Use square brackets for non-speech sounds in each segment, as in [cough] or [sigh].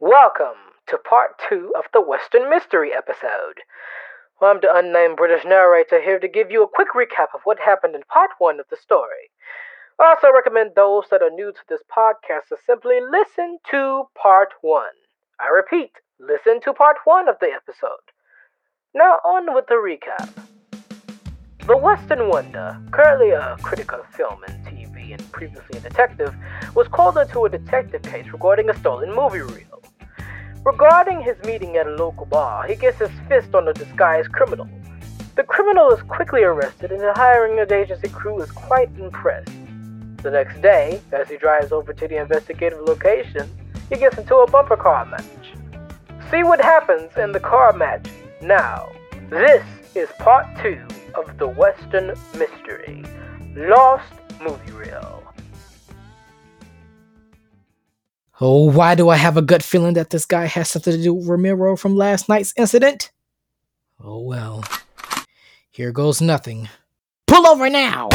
Welcome to part two of the Western Mystery episode. I'm the unnamed British narrator here to give you a quick recap of what happened in part one of the story. I also recommend those that are new to this podcast to simply listen to part one. I repeat, listen to part one of the episode. Now on with the recap. The Western Wonder, currently a critic of film and TV and previously a detective, was called into a detective case regarding a stolen movie reel. Regarding his meeting at a local bar, he gets his fist on a disguised criminal. The criminal is quickly arrested, and the hiring agency crew is quite impressed. The next day, as he drives over to the investigative location, he gets into a bumper car match. See what happens in the car match now. This is part two of the Western Mystery Lost Movie Reel. Oh, why do I have a gut feeling that this guy has something to do with Ramiro from last night's incident? Oh well. Here goes nothing. Pull over now!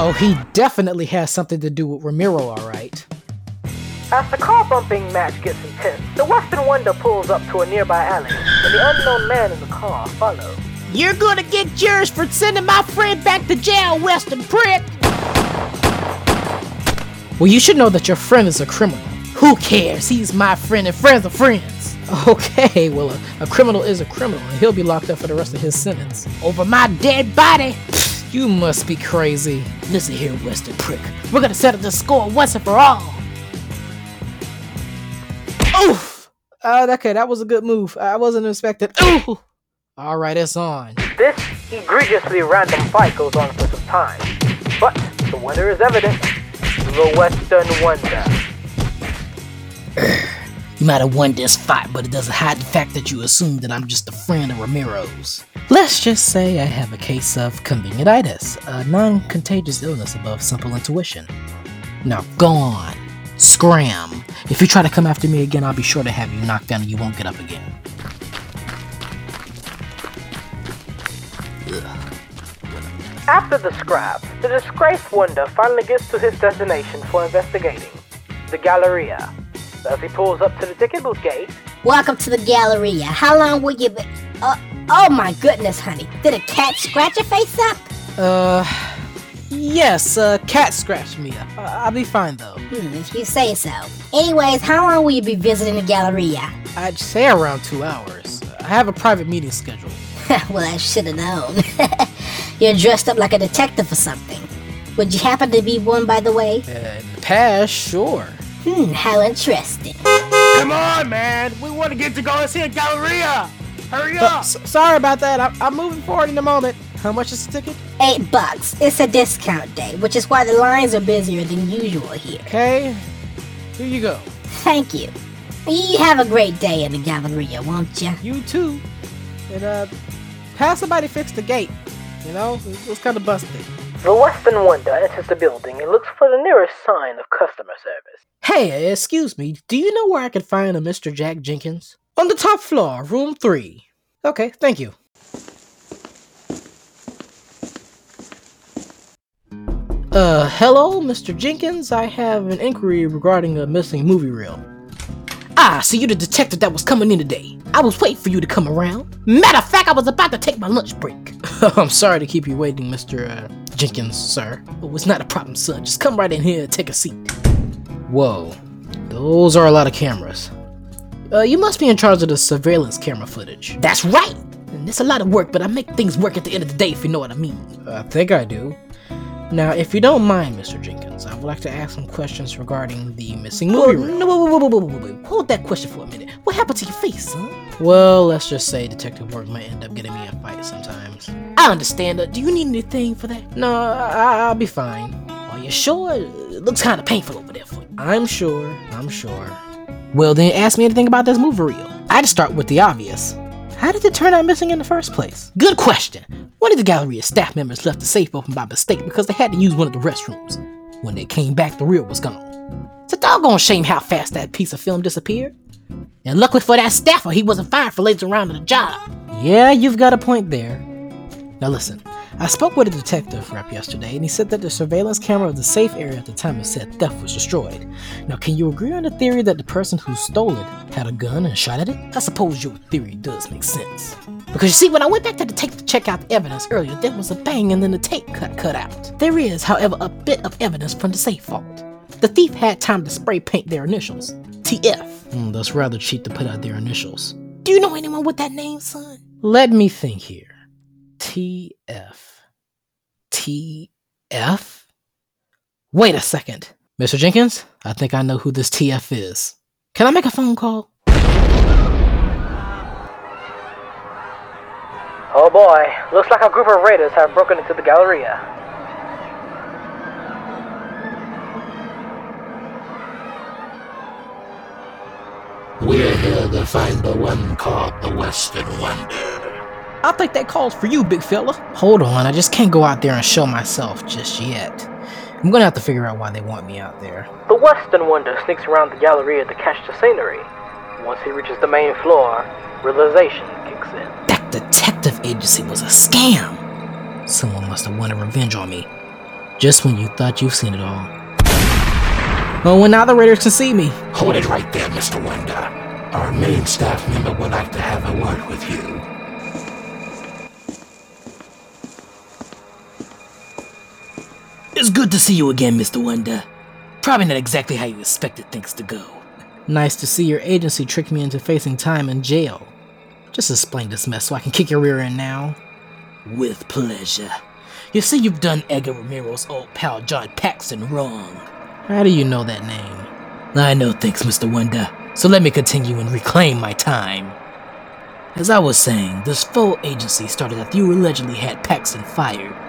Oh, he definitely has something to do with Ramiro, alright. As the car bumping match gets intense, the Western Wonder pulls up to a nearby alley, and the unknown man in the car follows. You're gonna get yours for sending my friend back to jail, Western prick! Well, you should know that your friend is a criminal. Who cares? He's my friend and friends are friends. [laughs] Okay, well, a, a criminal is a criminal, and he'll be locked up for the rest of his sentence. Over my dead body? [sighs] You must be crazy. Listen here, Western prick. We're gonna settle the score once and for all. Oof! Uh, okay, that was a good move. I wasn't expecting. Ooh! Alright, it's on. This egregiously random fight goes on for some time, but the winner is evident the Western Wonder. You might have won this fight, but it doesn't hide the fact that you assume that I'm just a friend of Ramiro's. Let's just say I have a case of convenientitis, a non contagious illness above simple intuition. Now go on, scram. If you try to come after me again, I'll be sure to have you knocked down and you won't get up again. After the scrap, the disgraced Wonder finally gets to his destination for investigating the Galleria. As he pulls up to the ticket booth gate, Welcome to the Galleria. How long will you be? Uh, oh my goodness, honey. Did a cat scratch your face up? Uh, yes, uh, cat scratched me up. Uh, I'll be fine though. Hmm, if you say so. Anyways, how long will you be visiting the Galleria? I'd say around two hours. I have a private meeting scheduled. [laughs] well, I should have known. [laughs] You're dressed up like a detective or something. Would you happen to be one, by the way? Uh, in past, sure. Hmm, how interesting. Come on, man! We want to get to go and see a Galleria! Hurry up! sorry about that. I- I'm moving forward in a moment. How much is the ticket? Eight bucks. It's a discount day, which is why the lines are busier than usual here. Okay, here you go. Thank you. You have a great day in the Galleria, won't you? You too. And uh, have somebody fix the gate. You know, it was kind of busted. the Western Wonder enters the building and looks for the nearest sign of customer service. Hey, excuse me. Do you know where I could find a Mr. Jack Jenkins? On the top floor, room three. Okay, thank you. Uh, hello, Mr. Jenkins. I have an inquiry regarding a missing movie reel. Ah, so you're the detective that was coming in today. I was waiting for you to come around. Matter of fact, I was about to take my lunch break. [laughs] I'm sorry to keep you waiting, Mr. Uh, Jenkins, sir. Oh, it's not a problem, son. Just come right in here and take a seat. Whoa, those are a lot of cameras. Uh, you must be in charge of the surveillance camera footage. That's right! And it's a lot of work, but I make things work at the end of the day, if you know what I mean. I think I do. Now, if you don't mind, Mr. Jenkins, I would like to ask some questions regarding the missing movie reel. No, wait, wait, wait, wait. Hold that question for a minute. What happened to your face, son? Well, let's just say detective work might end up getting me in fights sometimes. I understand. Uh, do you need anything for that? No, I- I'll be fine. Are you sure? It looks kind of painful over there for you. I'm sure. I'm sure. Well, then ask me anything about this movie reel. I'd start with the obvious. How did it turn out missing in the first place? Good question. One of the Galleria staff members left the safe open by mistake because they had to use one of the restrooms. When they came back, the reel was gone. It's a doggone shame how fast that piece of film disappeared. And luckily for that staffer, he wasn't fired for lazing around at a job. Yeah, you've got a point there. Now listen, I spoke with a detective rep yesterday, and he said that the surveillance camera of the safe area at the time of said theft was destroyed. Now, can you agree on the theory that the person who stole it had a gun and shot at it? I suppose your theory does make sense. Because you see, when I went back to the tape to check out the evidence earlier, there was a bang and then the tape cut cut out. There is, however, a bit of evidence from the safe vault. The thief had time to spray paint their initials. TF. Hmm, that's rather cheap to put out their initials. Do you know anyone with that name, son? Let me think here. TF. TF? Wait a second. Mr. Jenkins, I think I know who this TF is. Can I make a phone call? Oh boy, looks like a group of raiders have broken into the Galleria. We're here to find the one called the Western Wonder. I think that calls for you, big fella. Hold on, I just can't go out there and show myself just yet. I'm gonna have to figure out why they want me out there. The Western Wonder sneaks around the Galleria to catch the scenery. Once he reaches the main floor, realization kicks in. That detective agency was a scam. Someone must have wanted revenge on me. Just when you thought you've seen it all. Oh, well, now the Raiders can see me. Hold it right there, Mr. Wonder. Our main staff member would like to have a word with you. It's good to see you again, Mr. Wonder. Probably not exactly how you expected things to go. Nice to see your agency tricked me into facing time in jail. Just explain this mess so I can kick your rear end now. With pleasure. You see, you've done Edgar Ramiro's old pal John Paxton wrong. How do you know that name? I know things, Mr. Wonder, so let me continue and reclaim my time. As I was saying, this full agency started after you allegedly had Paxton fired.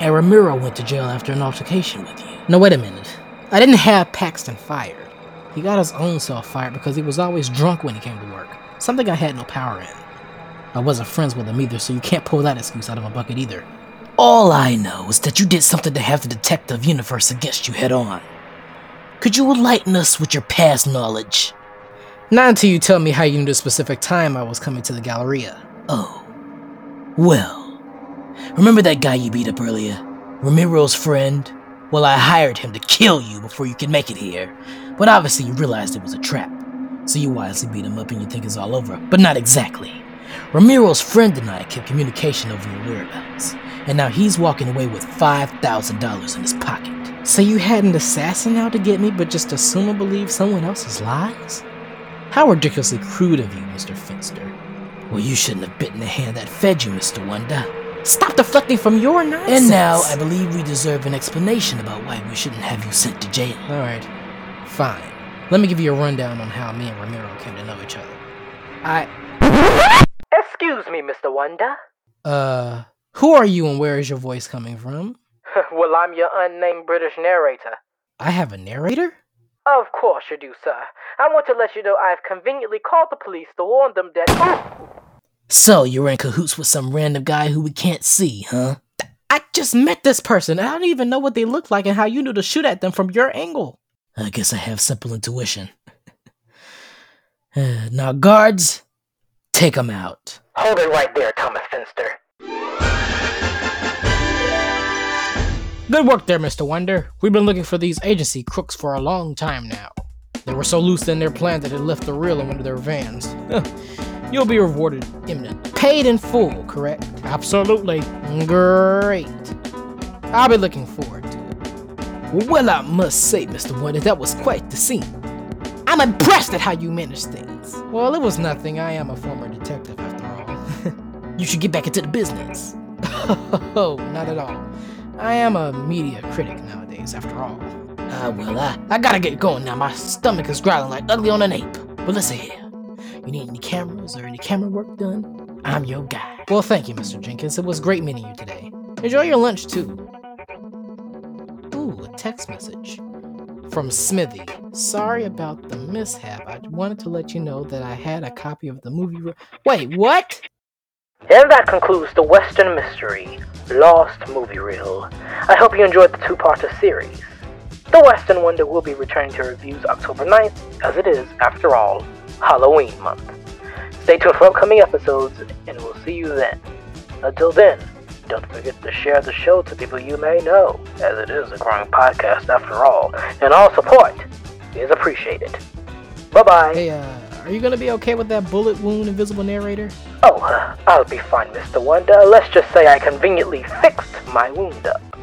And Ramiro went to jail after an altercation with you. No, wait a minute. I didn't have Paxton fired. He got his own self fired because he was always drunk when he came to work. Something I had no power in. I wasn't friends with him either, so you can't pull that excuse out of a bucket either. All I know is that you did something to have the detective universe against you head on. Could you enlighten us with your past knowledge? Not until you tell me how you knew the specific time I was coming to the Galleria. Oh. Well. Remember that guy you beat up earlier? Ramiro's friend? Well, I hired him to kill you before you could make it here. But obviously you realized it was a trap. So you wisely beat him up and you think it's all over. But not exactly. Ramiro's friend and I kept communication over your whereabouts. And now he's walking away with $5,000 in his pocket. So you had an assassin out to get me, but just assume and believe someone else's lies? How ridiculously crude of you, Mr. Finster. Well, you shouldn't have bitten the hand that fed you, Mr. Wonder. Stop deflecting from your nonsense. And now I believe we deserve an explanation about why we shouldn't have you sent to jail. All right, fine. Let me give you a rundown on how me and Ramiro came to know each other. I. Excuse me, Mr. Wonder. Uh, who are you and where is your voice coming from? [laughs] well, I'm your unnamed British narrator. I have a narrator? Of course you do, sir. I want to let you know I've conveniently called the police to warn them that. So you're in cahoots with some random guy who we can't see, huh? I just met this person. I don't even know what they look like and how you knew to shoot at them from your angle. I guess I have simple intuition. [sighs] Now, guards, take them out. Hold it right there, Thomas Finster. Good work there, Mr. Wonder. We've been looking for these agency crooks for a long time now. They were so loose in their plan that they left the real in one of their vans. You'll be rewarded imminent. Paid in full, correct? Absolutely. Great. I'll be looking forward to it. Well, I must say, Mr. Wonder, that was quite the scene. I'm impressed at how you managed things. Well, it was nothing. I am a former detective, after all. [laughs] you should get back into the business. [laughs] oh, not at all. I am a media critic nowadays, after all. Uh, well, I, I gotta get going now. My stomach is growling like ugly on an ape. But listen here. You need any cameras or any camera work done? I'm your guy. Well, thank you, Mr. Jenkins. It was great meeting you today. Enjoy your lunch, too. Ooh, a text message. From Smithy. Sorry about the mishap. I wanted to let you know that I had a copy of the movie. Re- Wait, what? And that concludes the Western Mystery Lost Movie Reel. I hope you enjoyed the two parter series. The Western Wonder will be returning to reviews October 9th, as it is, after all, Halloween month. Stay tuned for upcoming episodes, and we'll see you then. Until then, Don't forget to share the show to people you may know, as it is a growing podcast after all, and all support is appreciated. Bye bye. Hey, uh, are you gonna be okay with that bullet wound invisible narrator? Oh, I'll be fine, Mr. Wonder. Let's just say I conveniently fixed my wound up.